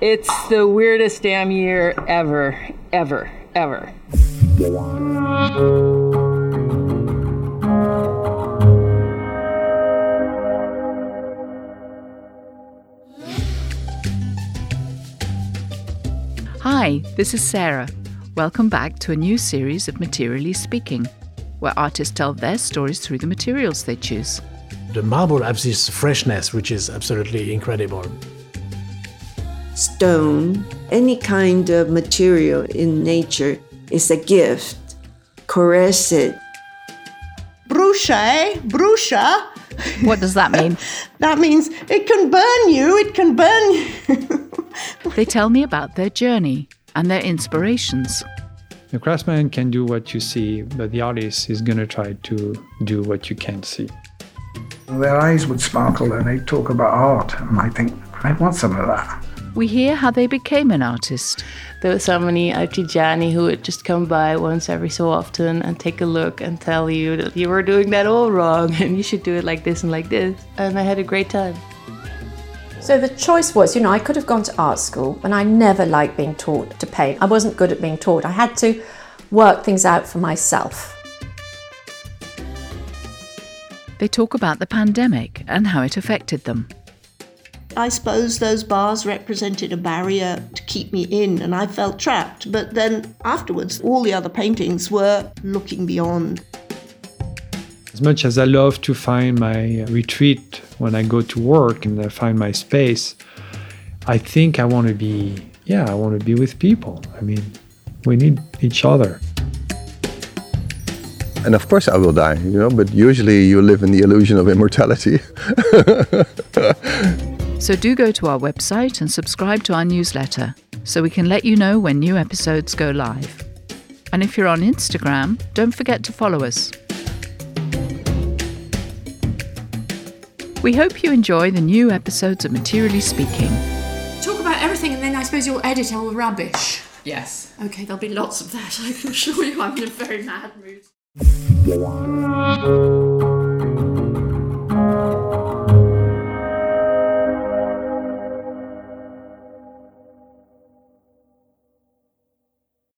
It's the weirdest damn year ever, ever, ever. Hi, this is Sarah. Welcome back to a new series of Materially Speaking, where artists tell their stories through the materials they choose. The marble has this freshness which is absolutely incredible. Stone, any kind of material in nature is a gift. Caress it. Brusha, eh? Brusha. What does that mean? That means it can burn you, it can burn you. they tell me about their journey and their inspirations. The craftsman can do what you see, but the artist is going to try to do what you can't see. Their eyes would sparkle and they'd talk about art, and I think, I want some of that. We hear how they became an artist. There were somebody artigiani who would just come by once every so often and take a look and tell you that you were doing that all wrong and you should do it like this and like this. And I had a great time. So the choice was, you know, I could have gone to art school and I never liked being taught to paint. I wasn't good at being taught. I had to work things out for myself. They talk about the pandemic and how it affected them. I suppose those bars represented a barrier to keep me in, and I felt trapped. But then afterwards, all the other paintings were looking beyond. As much as I love to find my retreat when I go to work and I find my space, I think I want to be, yeah, I want to be with people. I mean, we need each other. And of course I will die, you know, but usually you live in the illusion of immortality. So do go to our website and subscribe to our newsletter so we can let you know when new episodes go live. And if you're on Instagram, don't forget to follow us. We hope you enjoy the new episodes of Materially Speaking. Talk about everything and then I suppose you'll edit all the rubbish. Yes. Okay, there'll be lots of that. I can assure you I'm in a very mad mood.